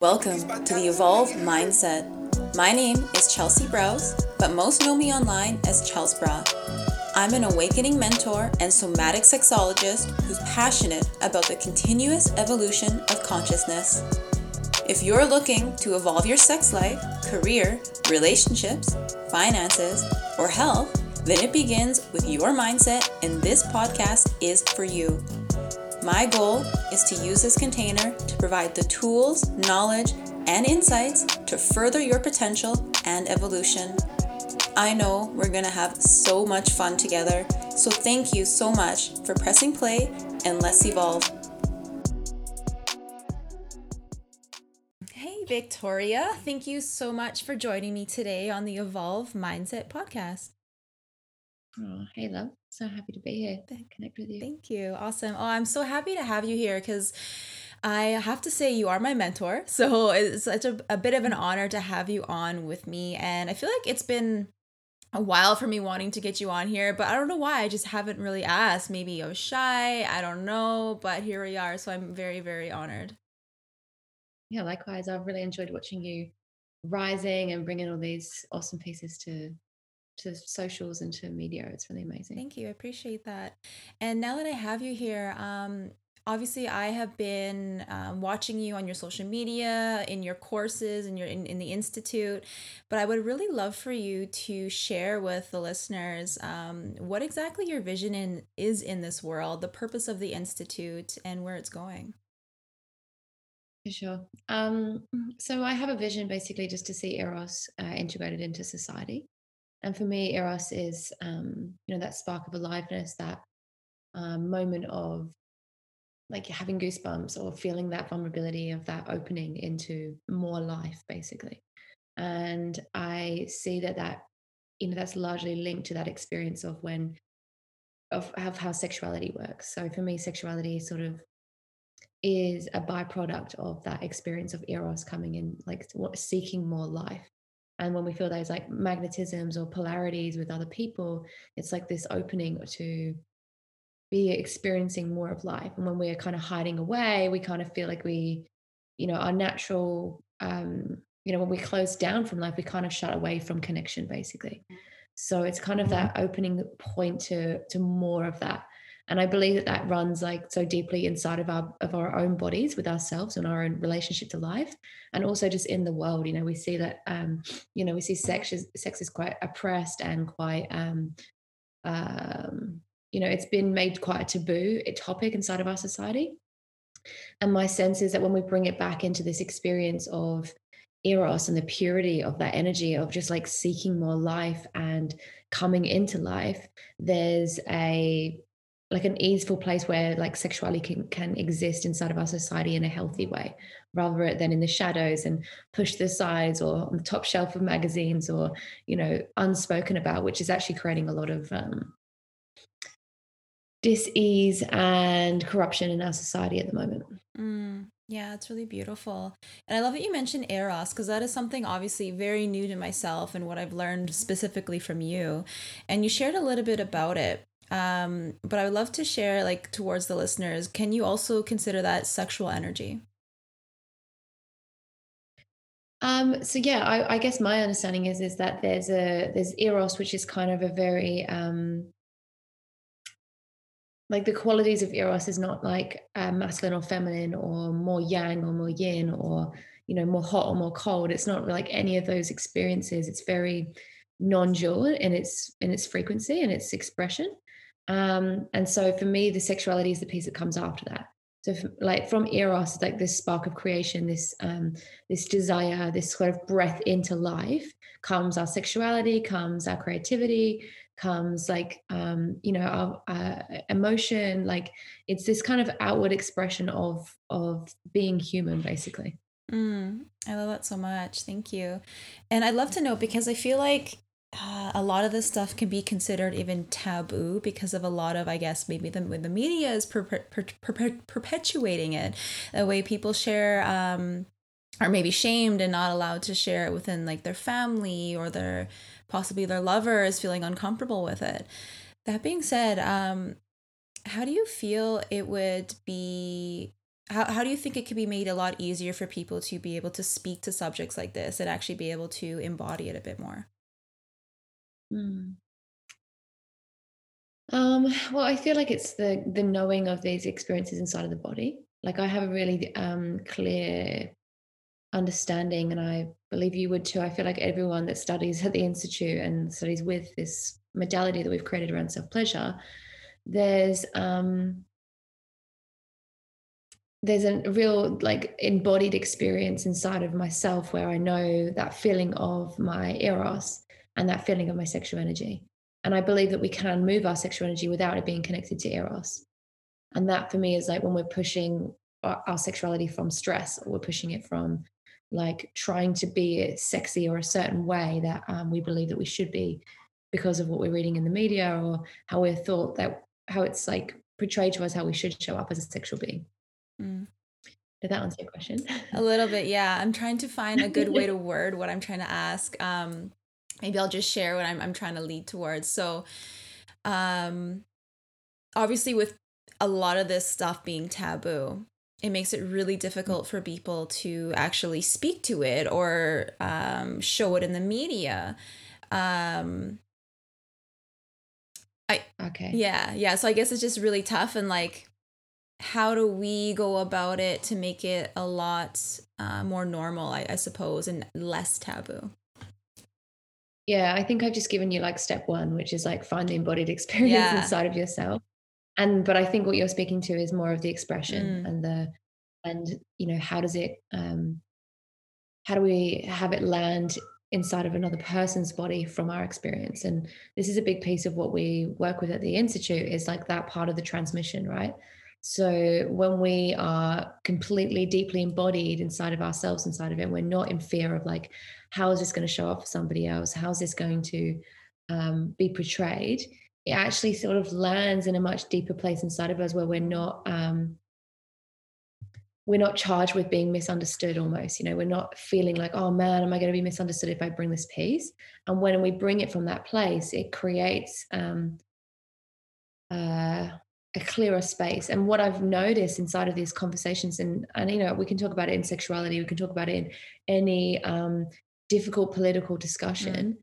Welcome to the Evolve Mindset. My name is Chelsea Browse, but most know me online as Chels Bra. I'm an awakening mentor and somatic sexologist who's passionate about the continuous evolution of consciousness. If you're looking to evolve your sex life, career, relationships, finances, or health, then it begins with your mindset, and this podcast is for you. My goal is to use this container to provide the tools, knowledge, and insights to further your potential and evolution. I know we're to have so much fun together, so thank you so much for pressing play and let's evolve. Hey, Victoria. Thank you so much for joining me today on the Evolve Mindset podcast. Oh, hey, love. So happy to be here to connect with you. Thank you. Awesome. Oh, I'm so happy to have you here because I have to say you are my mentor. So it's such a, a bit of an mm. honor to have you on with me. And I feel like it's been a while for me wanting to get you on here, but I don't know why. I just haven't really asked. Maybe I was shy. I don't know. But here we are. So I'm very, very honored. Yeah, likewise. I've really enjoyed watching you rising and bringing all these awesome pieces to to socials and to media. It's really amazing. Thank you. I appreciate that. And now that I have you here, um, obviously I have been um, watching you on your social media, in your courses, and your in, in the institute. But I would really love for you to share with the listeners um, what exactly your vision in is in this world, the purpose of the institute, and where it's going. For sure. Um, so I have a vision basically just to see Eros uh, integrated into society. And for me, Eros is, um, you know, that spark of aliveness, that um, moment of like having goosebumps or feeling that vulnerability of that opening into more life, basically. And I see that that, you know, that's largely linked to that experience of when, of, of how sexuality works. So for me, sexuality sort of is a byproduct of that experience of eros coming in like seeking more life and when we feel those like magnetisms or polarities with other people it's like this opening to be experiencing more of life. And when we're kind of hiding away we kind of feel like we you know our natural um you know when we close down from life we kind of shut away from connection basically. So it's kind of mm-hmm. that opening point to to more of that and i believe that that runs like so deeply inside of our of our own bodies with ourselves and our own relationship to life and also just in the world. You know we see that um you know we see sex is sex is quite oppressed and quite um um you know it's been made quite a taboo topic inside of our society. And my sense is that when we bring it back into this experience of eros and the purity of that energy of just like seeking more life and coming into life there's a like an easeful place where like sexuality can, can exist inside of our society in a healthy way rather than in the shadows and pushed sides or on the top shelf of magazines or you know unspoken about which is actually creating a lot of um, dis-ease and corruption in our society at the moment mm. Yeah, it's really beautiful. And I love that you mentioned Eros because that is something obviously very new to myself and what I've learned specifically from you. And you shared a little bit about it. Um, but I would love to share, like, towards the listeners, can you also consider that sexual energy? Um, so yeah, I, I, guess my understanding is is that there's a there's eros, which is kind of a very um, like the qualities of eros is not like uh, masculine or feminine or more yang or more yin or you know more hot or more cold. It's not like any of those experiences. It's very non-dual in its in its frequency and its expression. Um, and so for me, the sexuality is the piece that comes after that. So like from eros, like this spark of creation, this um, this desire, this sort of breath into life comes our sexuality, comes our creativity, comes like um, you know our emotion. Like it's this kind of outward expression of of being human, basically. Mm, I love that so much. Thank you. And I'd love to know because I feel like uh, a lot of this stuff can be considered even taboo because of a lot of, I guess, maybe the, the media is per, per, per, perpetuating it. The way people share um, are maybe shamed and not allowed to share it within like their family or their possibly their lover is feeling uncomfortable with it. That being said, um, how do you feel it would be how, how do you think it could be made a lot easier for people to be able to speak to subjects like this and actually be able to embody it a bit more mm. um, well i feel like it's the the knowing of these experiences inside of the body. Like i have a really um, clear understanding and i believe you would too. I feel like everyone that studies at the institute and studies with this modality that we've created around self pleasure there's um there's a real like embodied experience inside of myself where I know that feeling of my eros and that feeling of my sexual energy. And I believe that we can move our sexual energy without it being connected to eros. And that for me is like when we're pushing our, our sexuality from stress, or we're pushing it from like trying to be sexy or a certain way that um, we believe that we should be because of what we're reading in the media or how we're thought that how it's like portrayed to us how we should show up as a sexual being. Mm. Did that answer your question? A little bit, yeah. I'm trying to find a good way to word what I'm trying to ask. Um, maybe I'll just share what I'm I'm trying to lead towards. So, um, obviously, with a lot of this stuff being taboo, it makes it really difficult for people to actually speak to it or um, show it in the media. Um, I okay. Yeah, yeah. So I guess it's just really tough and like how do we go about it to make it a lot uh, more normal, I, I suppose, and less taboo? Yeah, I think I've just given you like step one, which is like find the embodied experience yeah. inside of yourself. And but I think what you're speaking to is more of the expression mm. and the and you know how does it um how do we have it land inside of another person's body from our experience and this is a big piece of what we work with at the institute is like that part of the transmission right so when we are completely deeply embodied inside of ourselves, inside of it, we're not in fear of like, how is this going to show up for somebody else? How is this going to um, be portrayed? It actually sort of lands in a much deeper place inside of us where we're not um, we're not charged with being misunderstood almost you know we're not feeling like oh man am i going to be misunderstood if i bring this piece and when we bring it from that place it creates um, uh, a clearer space and what i've noticed inside of these conversations and and you know we can talk about it in sexuality we can talk about it in any um, difficult political discussion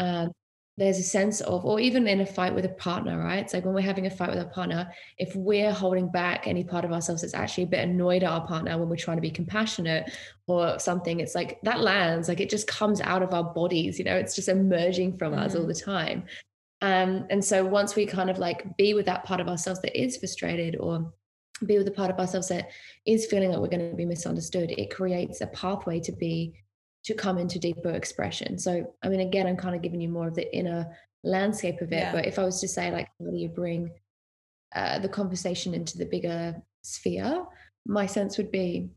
mm. um, there's a sense of or even in a fight with a partner right it's like when we're having a fight with a partner if we're holding back any part of ourselves that's actually a bit annoyed at our partner when we're trying to be compassionate or something it's like that lands like it just comes out of our bodies you know it's just emerging from mm. us all mm. the time um, and so once we kind of like be with that part of ourselves that is frustrated or be with the part of ourselves that is feeling like we're going to be misunderstood, it creates a pathway to be to come into deeper expression. So I mean, again, I'm kind of giving you more of the inner landscape of it. Yeah. But if I was to say like, how do you bring uh, the conversation into the bigger sphere? My sense would be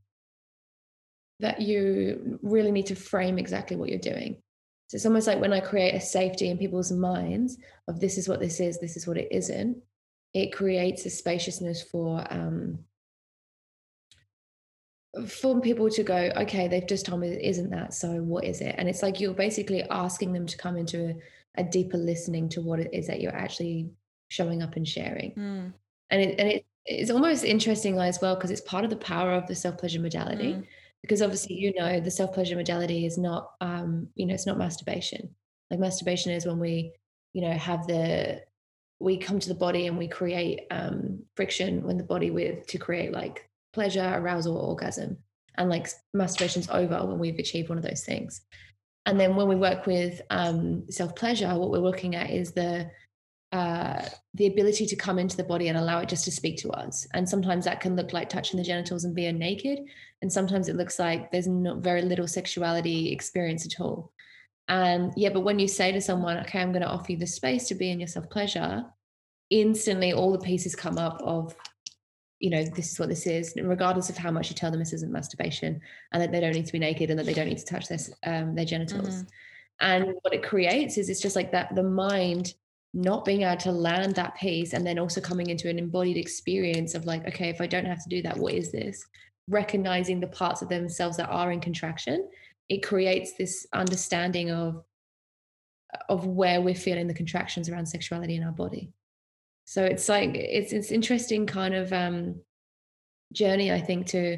that you really need to frame exactly what you're doing. So it's almost like when I create a safety in people's minds of this is what this is, this is what it isn't, it creates a spaciousness for um, for people to go, okay, they've just told me it isn't that, so what is it? And it's like you're basically asking them to come into a, a deeper listening to what it is that you're actually showing up and sharing. Mm. And it and it it's almost interesting as well because it's part of the power of the self pleasure modality. Mm because obviously you know the self pleasure modality is not um you know it's not masturbation like masturbation is when we you know have the we come to the body and we create um friction when the body with to create like pleasure arousal orgasm and like masturbation's over when we've achieved one of those things and then when we work with um self pleasure what we're looking at is the uh, the ability to come into the body and allow it just to speak to us. And sometimes that can look like touching the genitals and being naked. And sometimes it looks like there's not very little sexuality experience at all. And yeah, but when you say to someone, okay, I'm going to offer you the space to be in your self pleasure, instantly all the pieces come up of, you know, this is what this is, regardless of how much you tell them this isn't masturbation and that they don't need to be naked and that they don't need to touch their, um, their genitals. Mm-hmm. And what it creates is it's just like that the mind not being able to land that piece and then also coming into an embodied experience of like okay if i don't have to do that what is this recognizing the parts of themselves that are in contraction it creates this understanding of of where we're feeling the contractions around sexuality in our body so it's like it's it's interesting kind of um journey i think to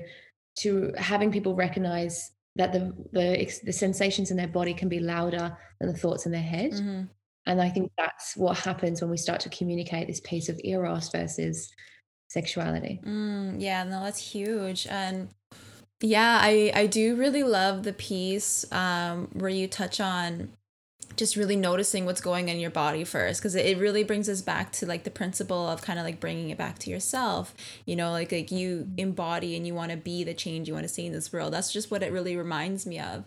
to having people recognize that the the the sensations in their body can be louder than the thoughts in their head mm-hmm. and i think that's what happens when we start to communicate this piece of eros versus sexuality. Mm, yeah no that's huge. And yeah i i do really love the piece um where you touch on just really noticing what's going in your body first because it really brings us back to like the principle of kind of like bringing it back to yourself. You know like like you embody and you want to be the change you want to see in this world. That's just what it really reminds me of.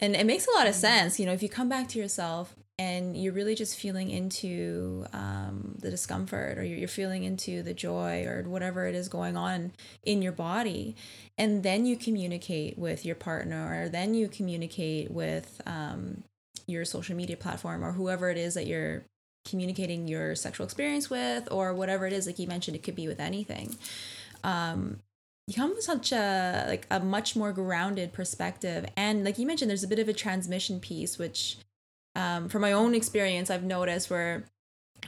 And it makes a lot of mm-hmm. sense you know if you come back to yourself and you're really just feeling into um, the discomfort or you're feeling into the joy or whatever it is going on in your body. And then you communicate with your partner or then you communicate with um, your social media platform or whoever it is that you're communicating your sexual experience with or whatever it is like you mentioned it could be with anything. Um you come with such a like a much more grounded perspective. And like you mentioned there's a bit of a transmission piece which um from my own experience i've noticed where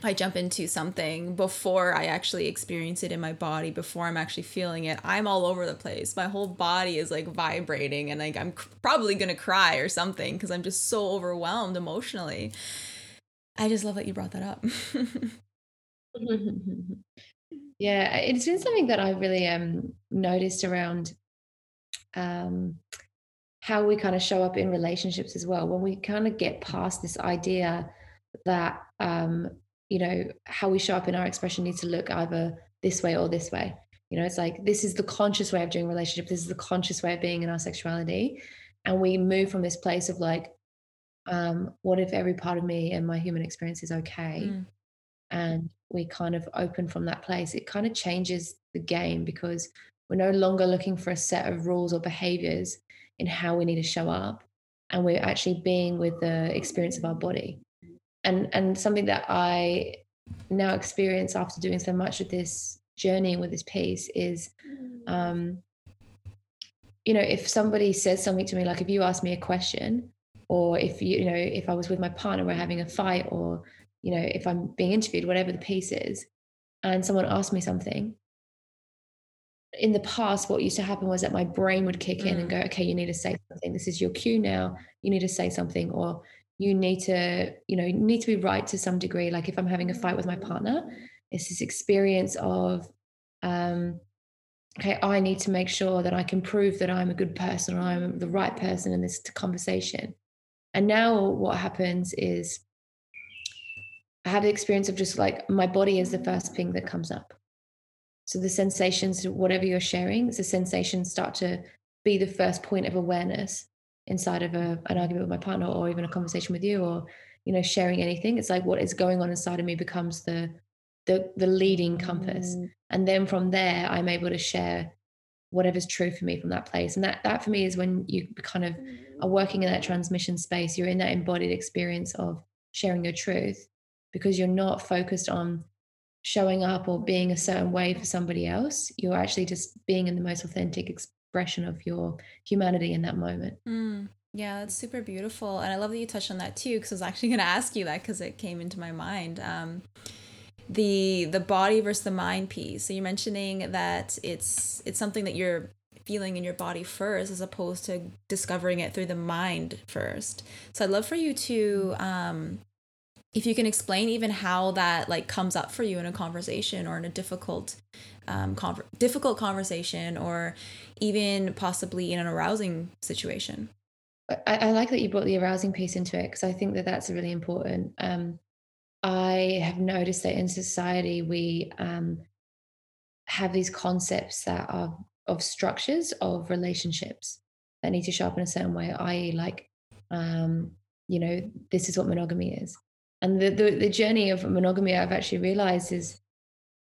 I jump into something before I actually experience it in my body, before I'm actually feeling it, I'm all over the place. My whole body is like vibrating and like I'm cr- probably to cry or something because I'm just so overwhelmed emotionally. I just love that you brought that up. yeah, it's been something that I really um noticed around um how we kind of show up in relationships as well. When we kind of get past this idea that um you know how we show up in our expression needs to look either this way or this way. You know it's like this is the conscious way of doing relationship this is the conscious way of being in our sexuality. And we move from this place of like um what if every part of me and my human experience is okay? Mm. and we kind of open from that place. It kind of changes the game because we're no longer looking for a set of rules or behaviors in how we need to show up and we're actually being with the experience of our body. And and something that I now experience after doing so much of this journey with this piece is um you know if somebody says something to me like if you ask me a question or if you you know if i was with my partner we're having a fight or you know if i'm being interviewed whatever the piece is and someone asks me something in the past what used to happen was that my brain would kick in and go okay you need to say something. This is your cue now. You need to say something or you need to you know need to be right to some degree. Like if i'm having a fight with my partner it's this experience of um okay i need to make sure that i can prove that i'm a good person or i'm the right person in this conversation. And now what happens is i have the experience of just like my body is the first thing that comes up so the sensations whatever you're sharing the sensations start to be the first point of awareness inside of a, an argument with my partner or even a conversation with you or you know sharing anything. It's like what is going on inside of me becomes the the the leading compass. Mm. and then from there i'm able to share whatever's true for me from that place. And that that for me is when you kind of are working in that transmission space you're in that embodied experience of sharing your truth because you're not focused on showing up or being a certain way for somebody else you're actually just being in the most authentic expression of your humanity in that moment. Mm, yeah, that's super beautiful. And I love that you touched on that too, because I was actually going to ask you that because it came into my mind. Um, the the body versus the mind piece. So you're mentioning that it's it's something that you're feeling in your body first as opposed to discovering it through the mind first. So I'd love for you to um if you can explain even how that like comes up for you in a conversation or in a difficult um, difficult conversation or even possibly in an arousing situation? I, I like that you brought the arousing piece into it because i think that that's really important. Um, i have noticed that in society we um, have these concepts that are of structures of relationships that need to show up in a certain way i.e like um, you know this is what monogamy is and the, the, the journey of monogamy i've actually realized is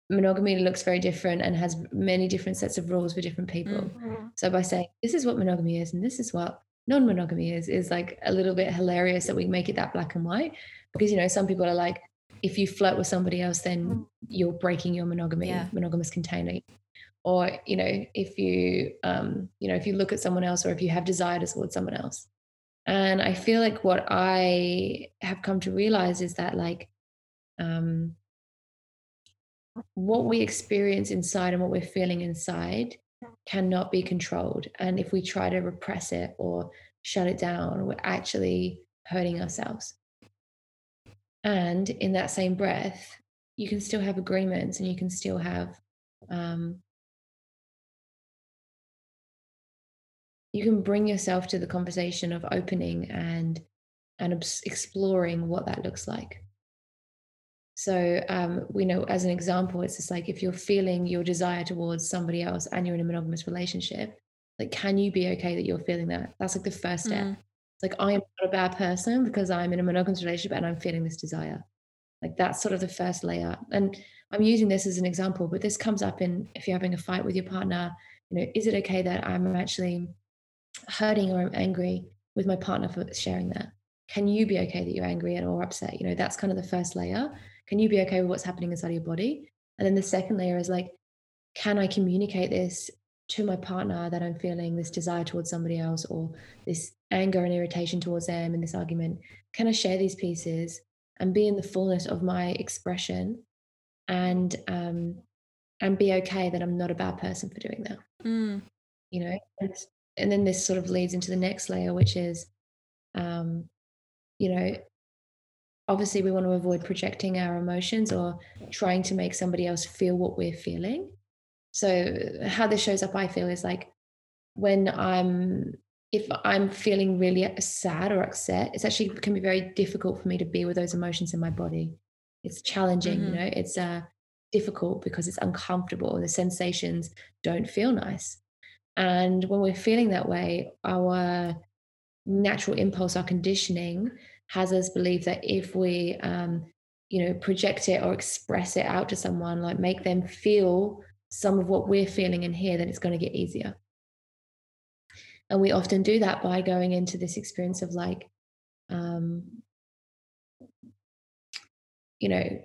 monogamy looks very different and has many different sets of rules for different people mm-hmm. so by saying this is what monogamy is and this is what non-monogamy is is like a little bit hilarious that we make it that black and white because you know some people are like if you flirt with somebody else then mm. you're breaking your monogamy yeah. monogamous container or you know if you um you know if you look at someone else or if you have desire towards someone else and I feel like what I have come to realize is that like um what we experience inside and what we're feeling inside cannot be controlled. And if we try to repress it or shut it down, we're actually hurting ourselves. And in that same breath, you can still have agreements and you can still have um, you can bring yourself to the conversation of opening and and exploring what that looks like. So um, we know as an example it's just like if you're feeling your desire towards somebody else and you're in a monogamous relationship like can you be okay that you're feeling that? That's like the first step. Mm. it's like i am not a bad person because i'm in a monogamous relationship and i'm feeling this desire. Like that's sort of the first layer. And i'm using this as an example but this comes up in if you're having a fight with your partner you know is it okay that i'm actually hurting or I'm angry with my partner for sharing that? Can you be okay that you're angry and or upset? You know, that's kind of the first layer. Can you be okay with what's happening inside your body? And then the second layer is like, can I communicate this to my partner that I'm feeling this desire towards somebody else or this anger and irritation towards them in this argument? Can I share these pieces and be in the fullness of my expression and um and be okay that I'm not a bad person for doing that? Mm. You know, and then this sort of leads into the next layer, which is, um, you know, obviously we want to avoid projecting our emotions or trying to make somebody else feel what we're feeling. So how this shows up, I feel, is like when I'm if I'm feeling really sad or upset, it's actually can be very difficult for me to be with those emotions in my body. It's challenging, mm-hmm. you know, it's uh difficult because it's uncomfortable. The sensations don't feel nice. And when we're feeling that way, our natural impulse, our conditioning has us believe that if we, um, you know, project it or express it out to someone, like make them feel some of what we're feeling in here, then it's going to get easier. And we often do that by going into this experience of like, um, you know,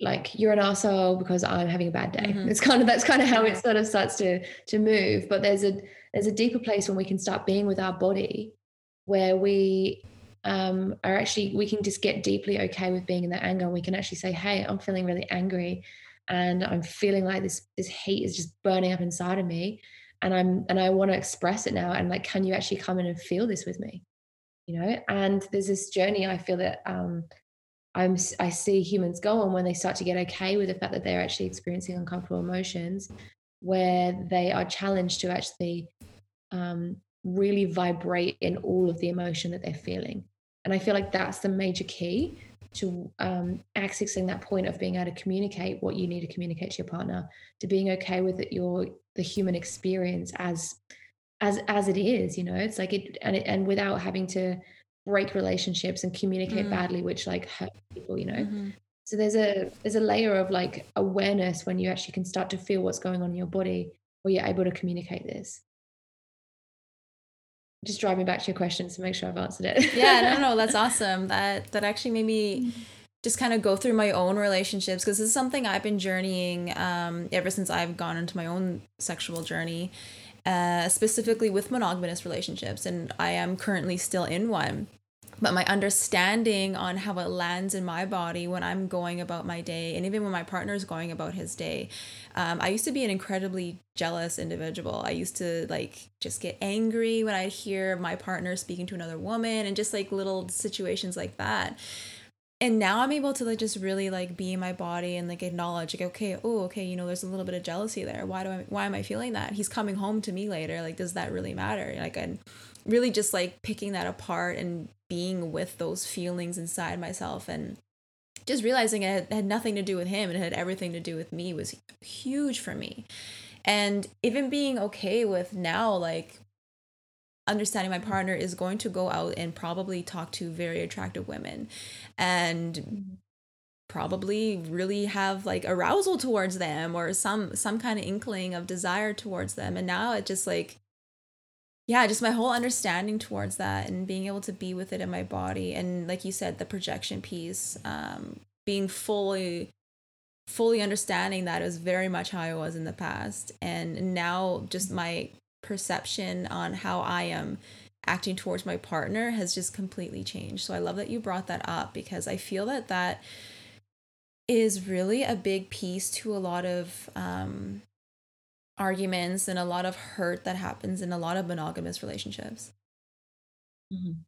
like you're an asshole because I'm having a bad day. Mm-hmm. It's kind of that's kind of how it sort of starts to to move. But there's a there's a deeper place when we can start being with our body where we um, are actually we can just get deeply okay with being in that anger and we can actually say hey i'm feeling really angry and i'm feeling like this this heat is just burning up inside of me and i'm and i want to express it now and like can you actually come in and feel this with me you know and there's this journey i feel that um I'm I see humans go on when they start to get okay with the fact that they're actually experiencing uncomfortable emotions, where they are challenged to actually um, really vibrate in all of the emotion that they're feeling. And I feel like that's the major key to um, accessing that point of being able to communicate what you need to communicate to your partner, to being okay with it, your the human experience as as as it is. You know, it's like it and it, and without having to break relationships and communicate mm. badly which like hurt people you know mm-hmm. so there's a there's a layer of like awareness when you actually can start to feel what's going on in your body where you're able to communicate this just driving back to your question to make sure I've answered it. yeah, no, no, that's awesome. That that actually made me just kind of go through my own relationships because this is something I've been journeying um, ever since I've gone into my own sexual journey uh, specifically with monogamous relationships, and I am currently still in one. But my understanding on how it lands in my body when I'm going about my day, and even when my partner is going about his day, um, I used to be an incredibly jealous individual. I used to like just get angry when I'd hear my partner speaking to another woman, and just like little situations like that and now i'm able to like just really like be in my body and like acknowledge like okay oh okay you know there's a little bit of jealousy there. Why do i why am i feeling that? He's coming home to me later. Like does that really matter? Like and really just like picking that apart and being with those feelings inside myself and just realizing it had, nothing to do with him and it had everything to do with me was huge for me. And even being okay with now like understanding my partner is going to go out and probably talk to very attractive women and probably really have like arousal towards them or some some kind of inkling of desire towards them. And now it just like yeah just my whole understanding towards that and being able to be with it in my body. And like you said the projection piece um being fully fully understanding that is very much how I was in the past. And now just my perception on how I am acting towards my partner has just completely changed. So I love that you brought that up because I feel that that is really a big piece to a lot of um, arguments and a lot of hurt that happens in a lot of monogamous relationships. Mm-hmm.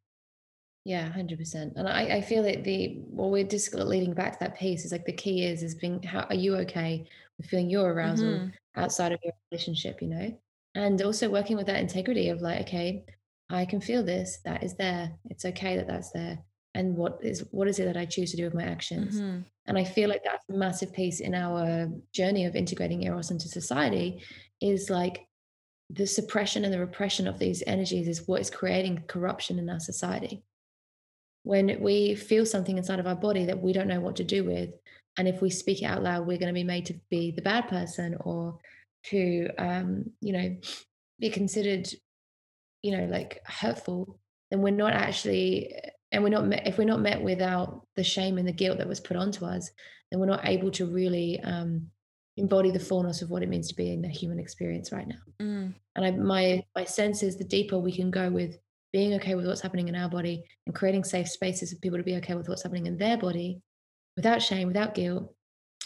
Yeah, hundred percent. And I, I feel that the well, we're just leading back to that piece is like the key is is being how are you okay with feeling your arousal mm-hmm. outside of your relationship, you know? And also working with that integrity of like, okay, I can feel this, that is there. It's okay that that's there. And what is what is it that I choose to do with my actions? Mm-hmm. And I feel like that's a massive piece in our journey of integrating eros into society is like the suppression and the repression of these energies is what is creating corruption in our society when we feel something inside of our body that we don't know what to do with and if we speak it out loud we're going to be made to be the bad person or to um, you know be considered you know like hurtful then we're not actually and we're not met, if we're not met without the shame and the guilt that was put onto us then we're not able to really um, embody the fullness of what it means to be in the human experience right now mm. and I, my my sense is the deeper we can go with being okay with what's happening in our body and creating safe spaces for people to be okay with what's happening in their body without shame, without guilt,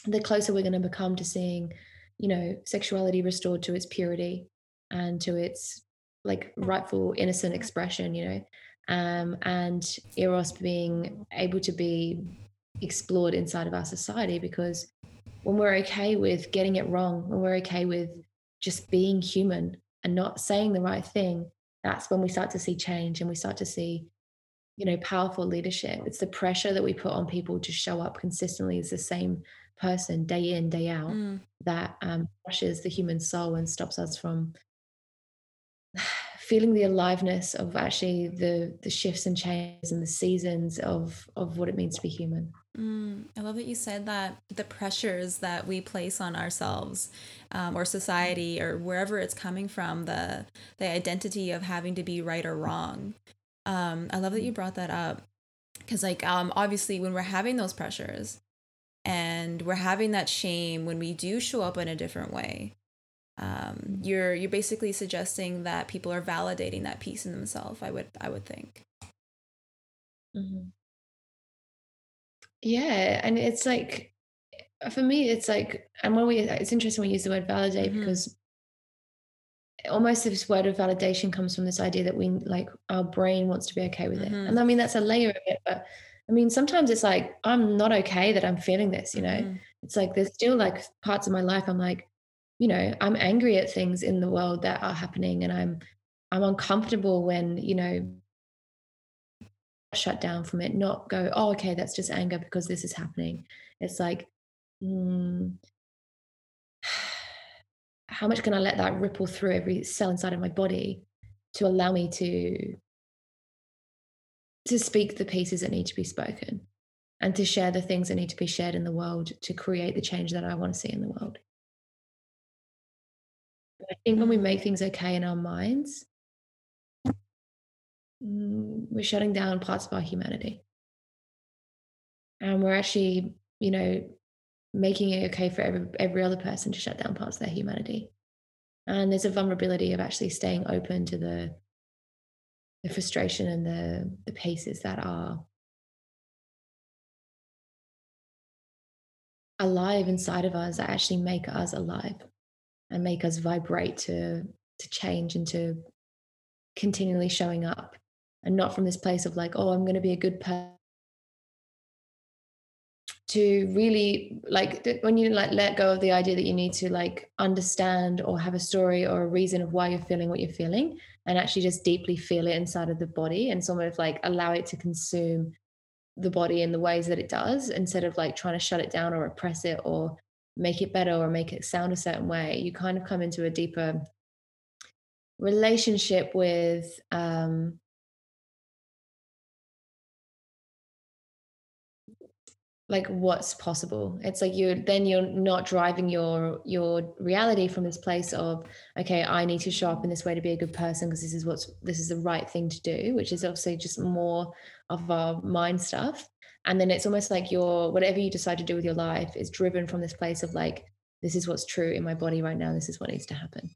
the closer we're going to become to seeing, you know, sexuality restored to its purity and to its like rightful innocent expression, you know, um, and eros being able to be explored inside of our society because when we're okay with getting it wrong, when we're okay with just being human and not saying the right thing, that's when we start to see change and we start to see you know powerful leadership it's the pressure that we put on people to show up consistently as the same person day in day out mm. that um, crushes the human soul and stops us from feeling the aliveness of actually the the shifts and changes and the seasons of of what it means to be human Mm, I love that you said that the pressures that we place on ourselves um, or society or wherever it's coming from, the the identity of having to be right or wrong. Um, I love that you brought that up because, like, um, obviously, when we're having those pressures and we're having that shame when we do show up in a different way, um, you're you're basically suggesting that people are validating that piece in themselves. I would I would think. Mm-hmm. Yeah, and it's like for me, it's like, and when we, it's interesting we use the word validate mm-hmm. because almost this word of validation comes from this idea that we like our brain wants to be okay with mm-hmm. it, and I mean that's a layer of it, but I mean sometimes it's like I'm not okay that I'm feeling this, you know. Mm-hmm. It's like there's still like parts of my life I'm like, you know, I'm angry at things in the world that are happening, and I'm I'm uncomfortable when you know shut down from it, not go, oh, okay, that's just anger because this is happening. It's like, mm, how much can I let that ripple through every cell inside of my body to allow me to to speak the pieces that need to be spoken and to share the things that need to be shared in the world to create the change that I want to see in the world. I think when we make things okay in our minds, Mm, we're shutting down parts of our humanity. And we're actually, you know, making it okay for every, every other person to shut down parts of their humanity. And there's a vulnerability of actually staying open to the the frustration and the the paces that are alive inside of us that actually make us alive and make us vibrate to to change and to continually showing up and not from this place of like, oh, I'm going to be a good person. To really like when you like let go of the idea that you need to like understand or have a story or a reason of why you're feeling what you're feeling, and actually just deeply feel it inside of the body and sort of like allow it to consume the body in the ways that it does instead of like trying to shut it down or repress it or make it better or make it sound a certain way you kind of come into a deeper relationship with um like what's possible it's like you're then you're not driving your your reality from this place of okay i need to show up in this way to be a good person because this is what's this is the right thing to do which is obviously just more of our mind stuff and then it's almost like your whatever you decide to do with your life is driven from this place of like this is what's true in my body right now this is what needs to happen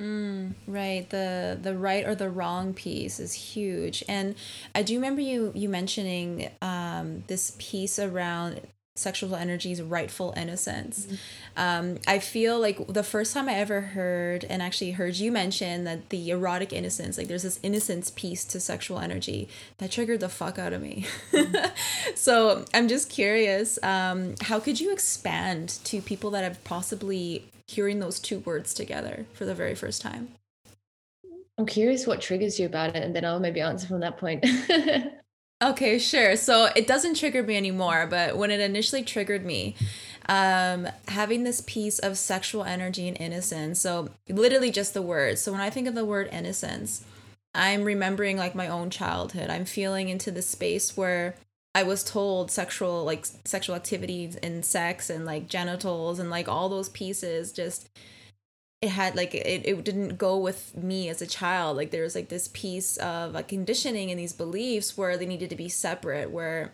Mm, right. The the right or the wrong piece is huge. And I do remember you you mentioning um, this piece around sexual energy's rightful innocence. Mm-hmm. Um, I feel like the first time I ever heard and actually heard you mention that the erotic innocence, like there's this innocence piece to sexual energy, that triggered the fuck out of me. Mm-hmm. so I'm just curious, um, how could you expand to people that have possibly hearing those two words together for the very first time? I'm curious what triggers you about it, and then I'll maybe answer from that point. Okay, sure. So it doesn't trigger me anymore, but when it initially triggered me, um, having this piece of sexual energy and innocence. So literally just the word. So when I think of the word innocence, I'm remembering like my own childhood. I'm feeling into the space where I was told sexual like sexual activities and sex and like genitals and like all those pieces just it had like it, it didn't go with me as a child. Like there was like this piece of like conditioning and these beliefs where they needed to be separate where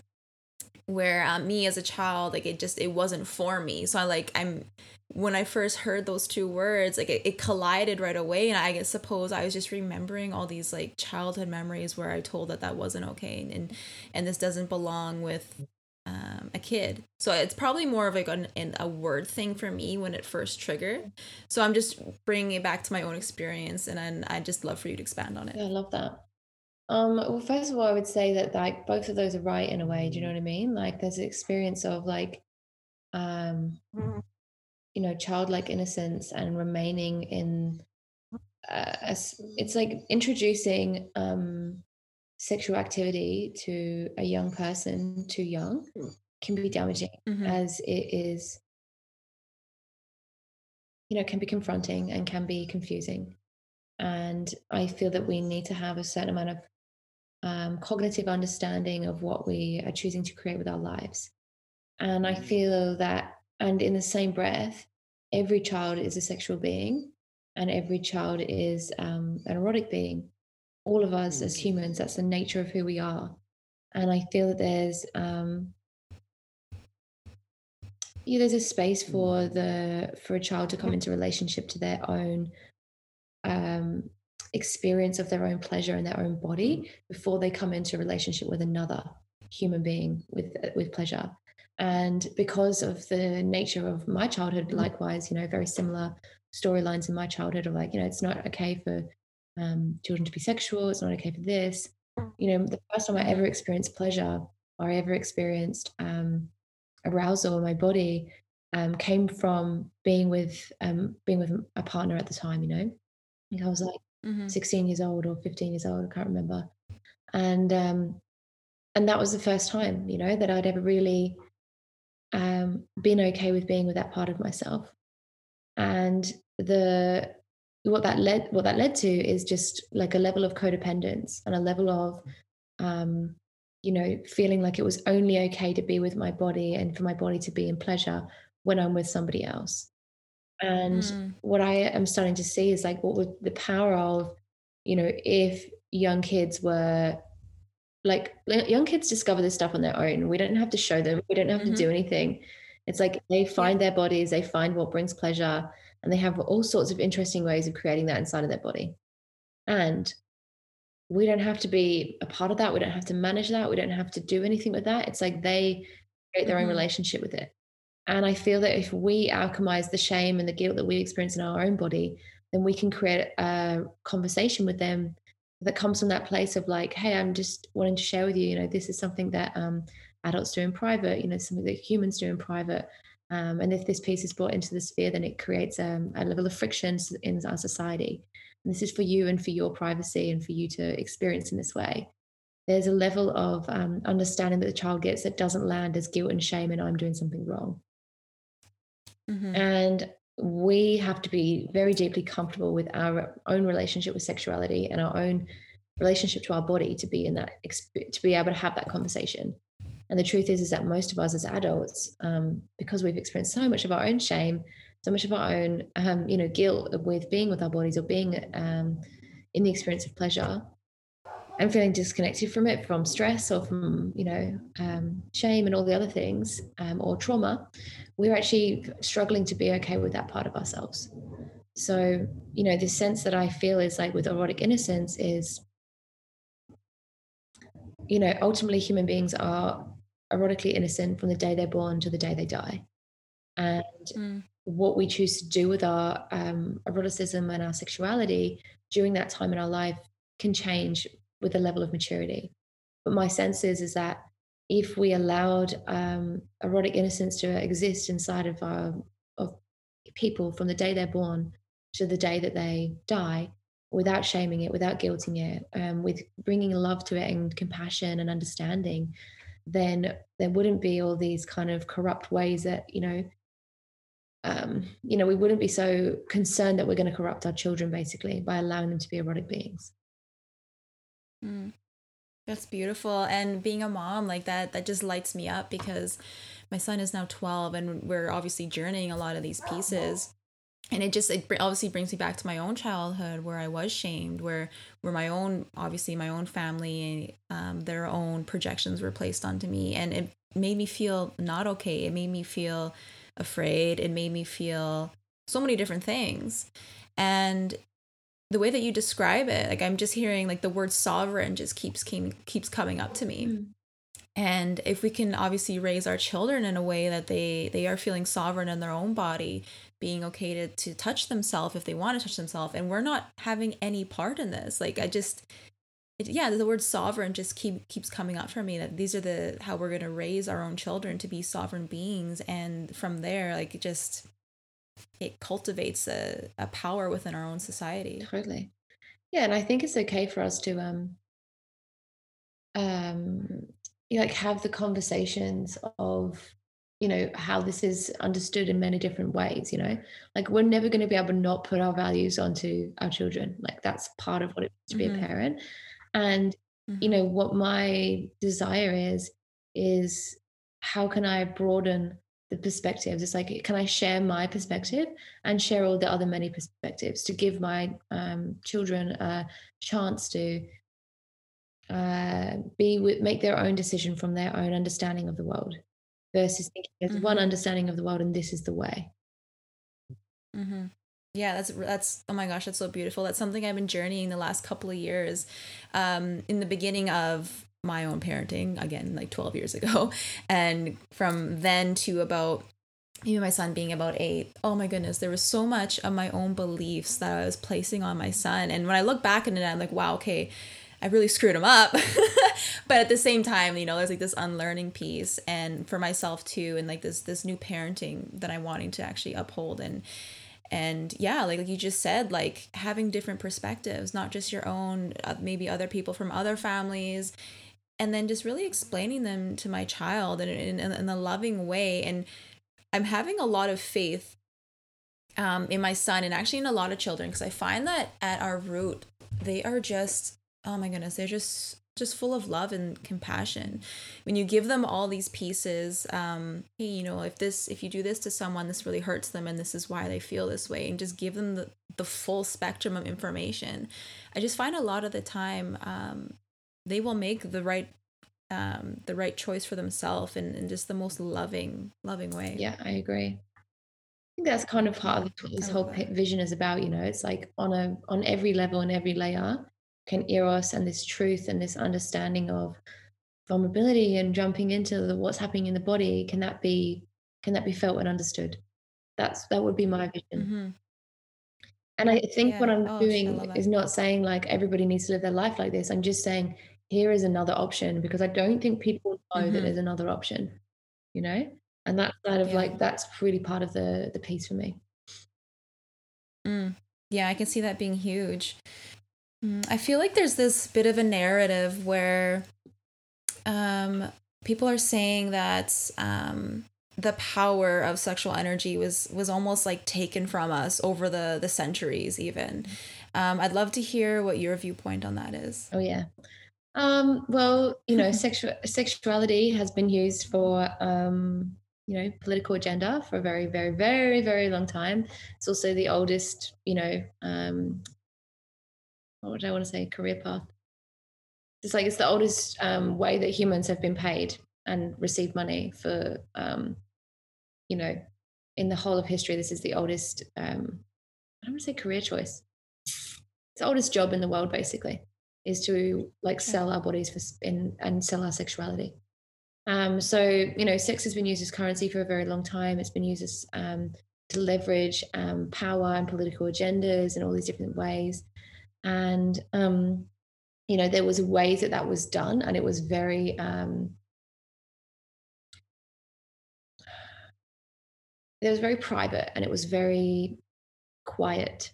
where um, me as a child like it just it wasn't for me. So i like i'm when i first heard those two words like it, it collided right away. And i suppose i was just remembering all these like childhood memories where i told that that wasn't okay and and this doesn't belong with um, a kid. So it's probably more of like an, an, a word thing for me when it first triggered. So I'm just bringing it back to my own experience, and then I just love for you to expand on it. Yeah, I love that. Um, well, first of all, I would say that like both of those are right in a way. Do you know what I mean? Like there's an experience of like, um, you know, childlike innocence and remaining in. Uh, it's like introducing um sexual activity to a young person too young hmm. can be damaging mm-hmm. as it is you know can be confronting and can be confusing and i feel that we need to have a certain amount of um, cognitive understanding of what we are choosing to create with our lives and i feel that and in the same breath every child is a sexual being and every child is um, an erotic being all of us as mm. humans that's the nature of who we are and i feel that there's um yeah, there's a space for mm. the for a child to come into relationship to their own um experience of their own pleasure and their own body mm. before they come into a relationship with another human being with with pleasure and because of the nature of my childhood likewise you know very similar storylines in my childhood of like you know it's not okay for um, children to be sexual. It's not okay for this. You know, the first time I ever experienced pleasure or I ever experienced um, arousal in my body um, came from being with um, being with a partner at the time. You know, I think I was like mm-hmm. 16 years old or 15 years old. I can't remember. And um, and that was the first time, you know, that I'd ever really um, been okay with being with that part of myself. And the what that led what that led to is just like a level of codependence and a level of um, you know feeling like it was only okay to be with my body and for my body to be in pleasure when i'm with somebody else and mm. what i am starting to see is like what would the power of you know if young kids were like young kids discover this stuff on their own we don't have to show them we don't have mm-hmm. to do anything it's like they find yeah. their bodies they find what brings pleasure and they have all sorts of interesting ways of creating that inside of their body. And we don't have to be a part of that. We don't have to manage that. We don't have to do anything with that. It's like they create their mm-hmm. own relationship with it. And I feel that if we alchemize the shame and the guilt that we experience in our own body, then we can create a conversation with them that comes from that place of like, hey, I'm just wanting to share with you, you know, this is something that um, adults do in private, you know, something that humans do in private. Um, and if this piece is brought into the sphere, then it creates um, a level of friction in our society. And this is for you and for your privacy and for you to experience in this way. There's a level of um, understanding that the child gets that doesn't land as guilt and shame and I'm doing something wrong. Mm-hmm. And we have to be very deeply comfortable with our own relationship with sexuality and our own relationship to our body to be in that to be able to have that conversation and the truth is, is that most of us as adults, um, because we've experienced so much of our own shame, so much of our own, um, you know, guilt with being with our bodies or being um, in the experience of pleasure, and feeling disconnected from it, from stress or from, you know, um, shame and all the other things, um, or trauma, we're actually struggling to be okay with that part of ourselves. So, you know, the sense that I feel is like with erotic innocence is, you know, ultimately human beings are erotically innocent from the day they're born to the day they die. And Mm. what we choose to do with our um, eroticism and our sexuality during that time in our life can change with the level of maturity. But my sense is, is that if we allowed um, erotic innocence to exist inside of our of people from the day they're born to the day that they die, without shaming it, without guilting it, um, with bringing love to it and compassion and understanding, then there wouldn't be all these kind of corrupt ways that you know um, you know, we wouldn't be so concerned that we're going to corrupt our children basically by allowing them to be erotic beings. Mm. That's beautiful. And being a mom like that, that just lights me up because my son is now 12 and we're obviously journeying a lot of these pieces. And it just it obviously brings me back to my own childhood where I was shamed, where where my own obviously my own family, um, their own projections were placed onto me, and it made me feel not okay. It made me feel afraid. It made me feel so many different things. And the way that you describe it, like I'm just hearing like the word sovereign just keeps came, keeps coming up to me. Mm. And if we can obviously raise our children in a way that they they are feeling sovereign in their own body, being okay to, to touch themselves if they want to touch themselves, and we're not having any part in this. Like I just it, yeah, the word sovereign just keep keeps coming up for me that these are the how we're going to raise our own children to be sovereign beings and from there like just it cultivates a, a power within our own society. Totally. Yeah, and I think it's okay for us to um um you like have the conversations of you know how this is understood in many different ways you know? Like we're never going to be able to not put our values onto our children. Like that's part of what it is to be mm-hmm. a parent. And mm-hmm. you know what my desire is is how can i broaden the perspectives? It's like can i share my perspective and share all the other many perspectives to give my um, children a chance to uh, be with, make their own decision from their own understanding of the world versus thinking there's mm-hmm. one understanding of the world and this is the way mm-hmm. Yeah, that's that's oh my gosh, that's so beautiful. That's something I've been journeying the last couple of years. Um, in the beginning of my own parenting, again, like 12 years ago, and from then to about even my son being about eight, oh my goodness, there was so much of my own beliefs that I was placing on my son. And when I look back at it, I'm like, wow, okay, I really screwed him up. but at the same time, you know, there's like this unlearning piece and for myself too, and like this this new parenting that I'm wanting to actually uphold and and yeah like, like you just said like having different perspectives not just your own uh, maybe other people from other families and then just really explaining them to my child in, in, in a loving way and i'm having a lot of faith um, in my son and actually in a lot of children because i find that at our root they are just oh my goodness they're just just full of love and compassion when you give them all these pieces um hey you know if this if you do this to someone this really hurts them and this is why they feel this way and just give them the, the full spectrum of information i just find a lot of the time um they will make the right um the right choice for themselves in, in just the most loving loving way yeah i agree I think that's kind of part of what this whole that. vision is about. You know, it's like on a on every level and every layer, can eros and this truth and this understanding of vulnerability and jumping into the, what's happening in the body can that be can that be felt and understood that's that would be my vision mm-hmm. and i think yeah. what i'm oh, doing is not saying like everybody needs to live their life like this i'm just saying here is another option because i don't think people know mm-hmm. that there's another option you know and that's kind of yeah. like that's really part of the the piece for me mm. yeah i can see that being huge I feel like there's this bit of a narrative where um, people are saying that um, the power of sexual energy was was almost like taken from us over the the centuries. Even um, I'd love to hear what your viewpoint on that is. Oh yeah. Um, well, you know, sexual sexuality has been used for um, you know political agenda for a very, very, very, very long time. It's also the oldest, you know, um, what would I want to say, career path. It's like it's the oldest um, way that humans have been paid and received money for, um, you know, in the whole of history. This is the oldest. Um, I don't want to say career choice. It's the oldest job in the world, basically, is to like sell our bodies for in, and sell our sexuality. Um, so, you know, sex has been used as currency for a very long time. It's been used as um, to leverage um, power and political agendas in all these different ways. And, um, you know, there was ways that that was done, and it was very, um, it was very private and it was very quiet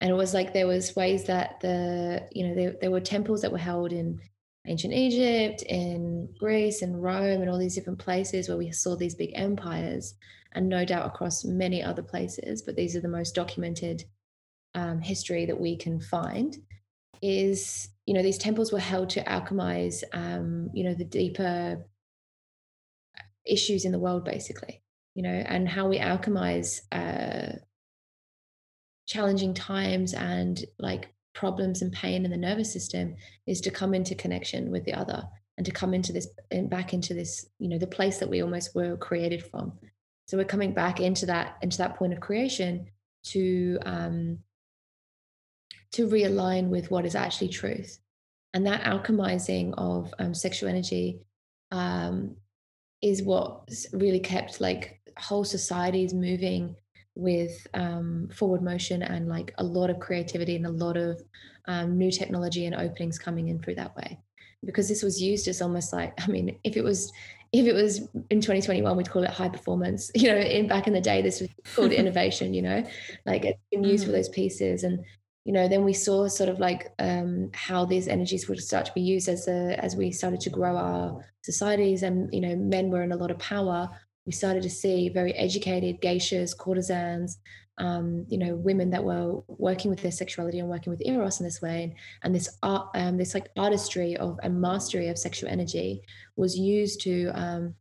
and it was like there was ways that the you know there, there were temples that were held in ancient egypt in greece and rome and all these different places where we saw these big empires and no doubt across many other places but these are the most documented um, history that we can find is you know these temples were held to alchemize um, you know the deeper issues in the world basically you know and how we alchemize uh, challenging times and like problems and pain in the nervous system is to come into connection with the other and to come into this and back into this you know the place that we almost were created from. So we're coming back into that into that point of creation to um to realign with what is actually truth. And that alchemizing of um, sexual energy um, is what really kept like whole societies moving with um, forward motion and like a lot of creativity and a lot of um, new technology and openings coming in through that way. Because this was used as almost like i mean if it was if it was in 2021 we'd call it high performance. You know in back in the day this was called innovation you know? Like it's been used mm-hmm. for those pieces and you know then we saw sort of like um, how these energies would start to be used as a, as we started to grow our societies and you know men were in a lot of power. We started to see very educated geishas, courtesans, um, you know, women that were working with their sexuality and working with eros in this way, and and this art, um, this like artistry of and mastery of sexual energy was used to um,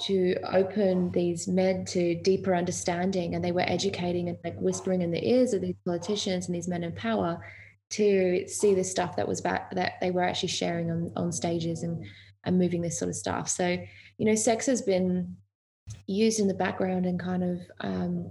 to open these men to deeper understanding, and they were educating and like whispering in the ears of these politicians and these men in power to see the stuff that was back that they were actually sharing on on stages and and moving this sort of stuff. So you know, sex has been used in the background and kind of um,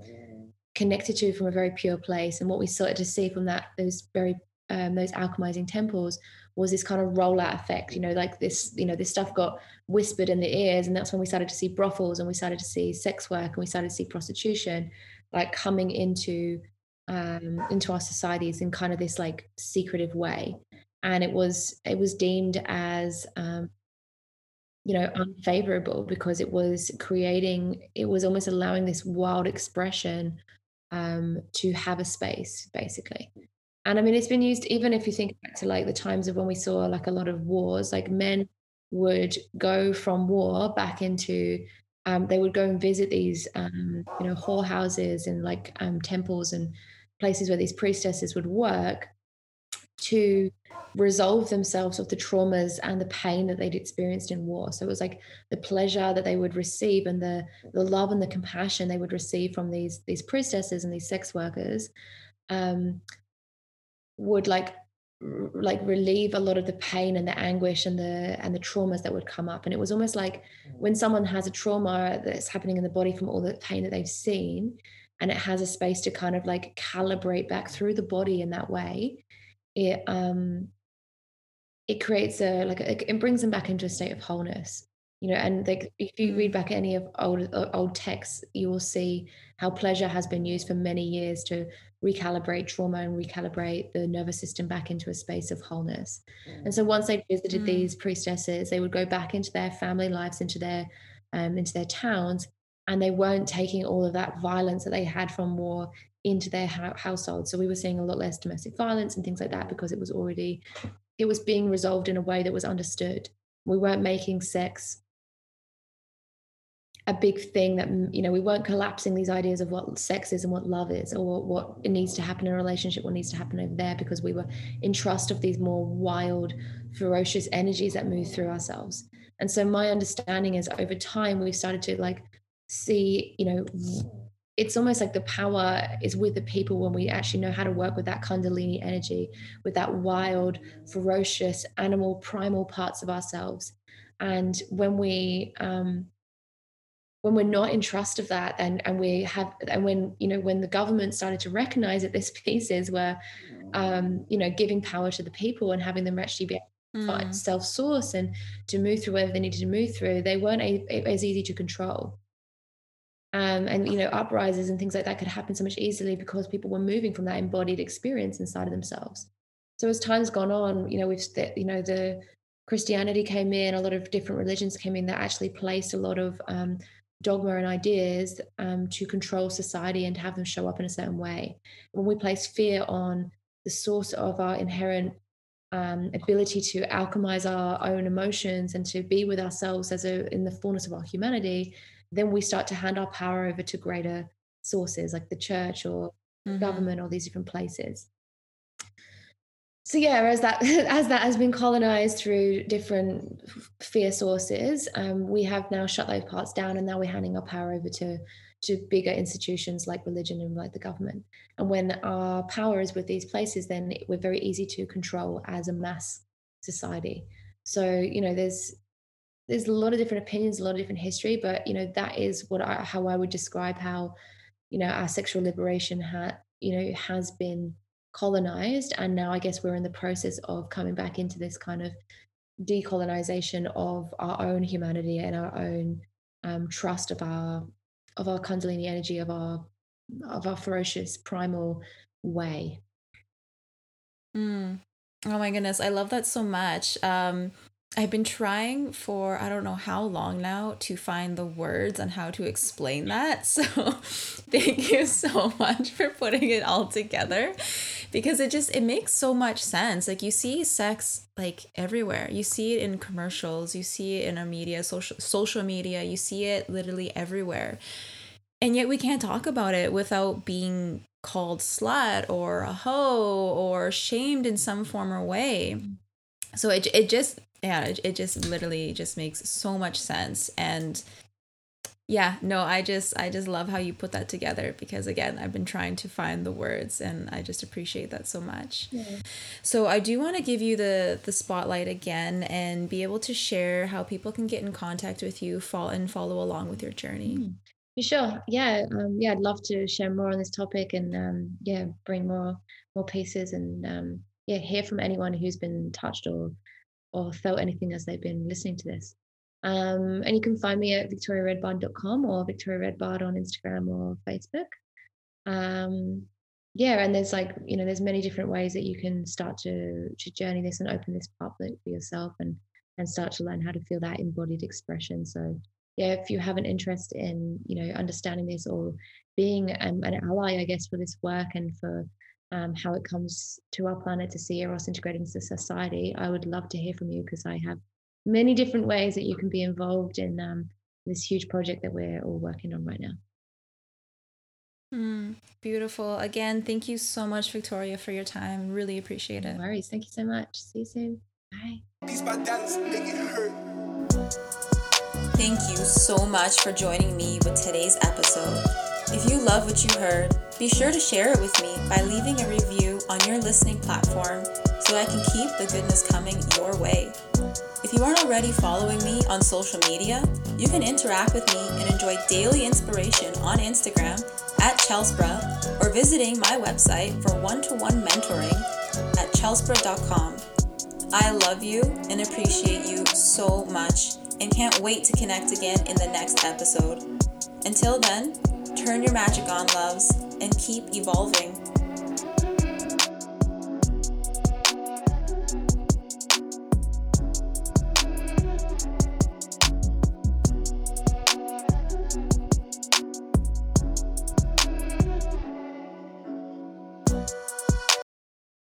connected to from a very pure place. And what we started to see from that those very um, those alchemizing temples was this kind of rollout effect. You know, like this, you know, this stuff got whispered in the ears, and that's when we started to see brothels and we started to see sex work and we started to see prostitution, like coming into um, into our societies in kind of this like secretive way. And it was it was deemed as um, you know unfavorable because it was creating it was almost allowing this wild expression um, to have a space basically and i mean it's been used even if you think back to like the times of when we saw like a lot of wars like men would go from war back into um, they would go and visit these um, you know whorehouses and like um, temples and places where these priestesses would work to resolve themselves of the traumas and the pain that they'd experienced in war. So it was like the pleasure that they would receive and the the love and the compassion they would receive from these these priestesses and these sex workers um, would like like relieve a lot of the pain and the anguish and the and the traumas that would come up. And it was almost like when someone has a trauma that's happening in the body from all the pain that they've seen and it has a space to kind of like calibrate back through the body in that way it um it creates a like a, it brings them back into a state of wholeness you know and like if you read mm. back any of old old texts you will see how pleasure has been used for many years to recalibrate trauma and recalibrate the nervous system back into a space of wholeness and so once they visited mm. these priestesses they would go back into their family lives into their um, into their towns and they weren't taking all of that violence that they had from war into their household. So we were seeing a lot less domestic violence and things like that because it was already it was being resolved in a way that was understood. We weren't making sex a big thing that you know we weren't collapsing these ideas of what sex is and what love is or what needs to happen in a relationship what needs to happen over there because we were in trust of these more wild ferocious energies that move through ourselves. And so my understanding is over time we've started to like see you know it's almost like the power is with the people when we actually know how to work with that kundalini energy with that wild ferocious animal primal parts of ourselves. And when we um when we're not in trust of that and and we have and when you know when the government started to recognize that this piece is where um you know giving power to the people and having them actually be mm. self source and to move through whatever they needed to move through, they weren't a, a, as easy to control. Um, and you know, uprises and things like that could happen so much easily because people were moving from that embodied experience inside of themselves. So as time's gone on, you know, we've you know the Christianity came in, a lot of different religions came in that actually placed a lot of um, dogma and ideas um, to control society and to have them show up in a certain way. When we place fear on the source of our inherent um, ability to alchemize our own emotions and to be with ourselves as a in the fullness of our humanity, then we start to hand our power over to greater sources like the church or mm-hmm. government or these different places so yeah as that as that has been colonized through different fear sources um, we have now shut those parts down and now we're handing our power over to to bigger institutions like religion and like the government. And when our power is with these places then we're very easy to control as a mass society. So you know there's there's a lot of different opinions a lot of different history but you know that is what I, how i would describe how you know our sexual liberation had you know has been colonized and now i guess we're in the process of coming back into this kind of decolonization of our own humanity and our own um, trust of our of our kundalini energy of our of our ferocious primal way mm. oh my goodness i love that so much um I've been trying for I don't know how long now to find the words on how to explain that. So thank you so much for putting it all together because it just it makes so much sense. Like you see sex like everywhere. You see it in commercials, you see it in a media, social social media, you see it literally everywhere. And yet we can't talk about it without being called slut or a hoe or shamed in some form or way. So it, it just yeah, it, it just literally just makes so much sense. And yeah, no, I just I just love how you put that together because again, I've been trying to find the words and I just appreciate that so much. Yeah. So I do want to give you the the spotlight again and be able to share how people can get in contact with you, fall and follow along with your journey. Mm. For sure. Yeah. Um, yeah, I'd love to share more on this topic and um, yeah, bring more more pieces and um, yeah, hear from anyone who's been touched or or felt anything as they've been listening to this. Um, and you can find me at victoriaredbard.com or Victoria Redbard on Instagram or Facebook. Um, yeah, and there's like, you know, there's many different ways that you can start to to journey this and open this public for yourself and and start to learn how to feel that embodied expression. So yeah, if you have an interest in, you know, understanding this or being um, an ally, I guess, for this work and for um, how it comes to our planet to see Eros integrated into society, I would love to hear from you because I have many different ways that you can be involved in um, this huge project that we're all working on right now. Mm, beautiful. Again, thank you so much, Victoria, for your time. Really appreciate it. No worries. Thank you so much. See you soon. Bye. Thank you so much for joining me with today's episode. If you love what you heard, be sure to share it with me by leaving a review on your listening platform so I can keep the goodness coming your way. If you aren't already following me on social media, you can interact with me and enjoy daily inspiration on Instagram at Chelsbra or visiting my website for one to one mentoring at chelsbra.com. I love you and appreciate you so much and can't wait to connect again in the next episode. Until then, turn your magic on, loves, and keep evolving.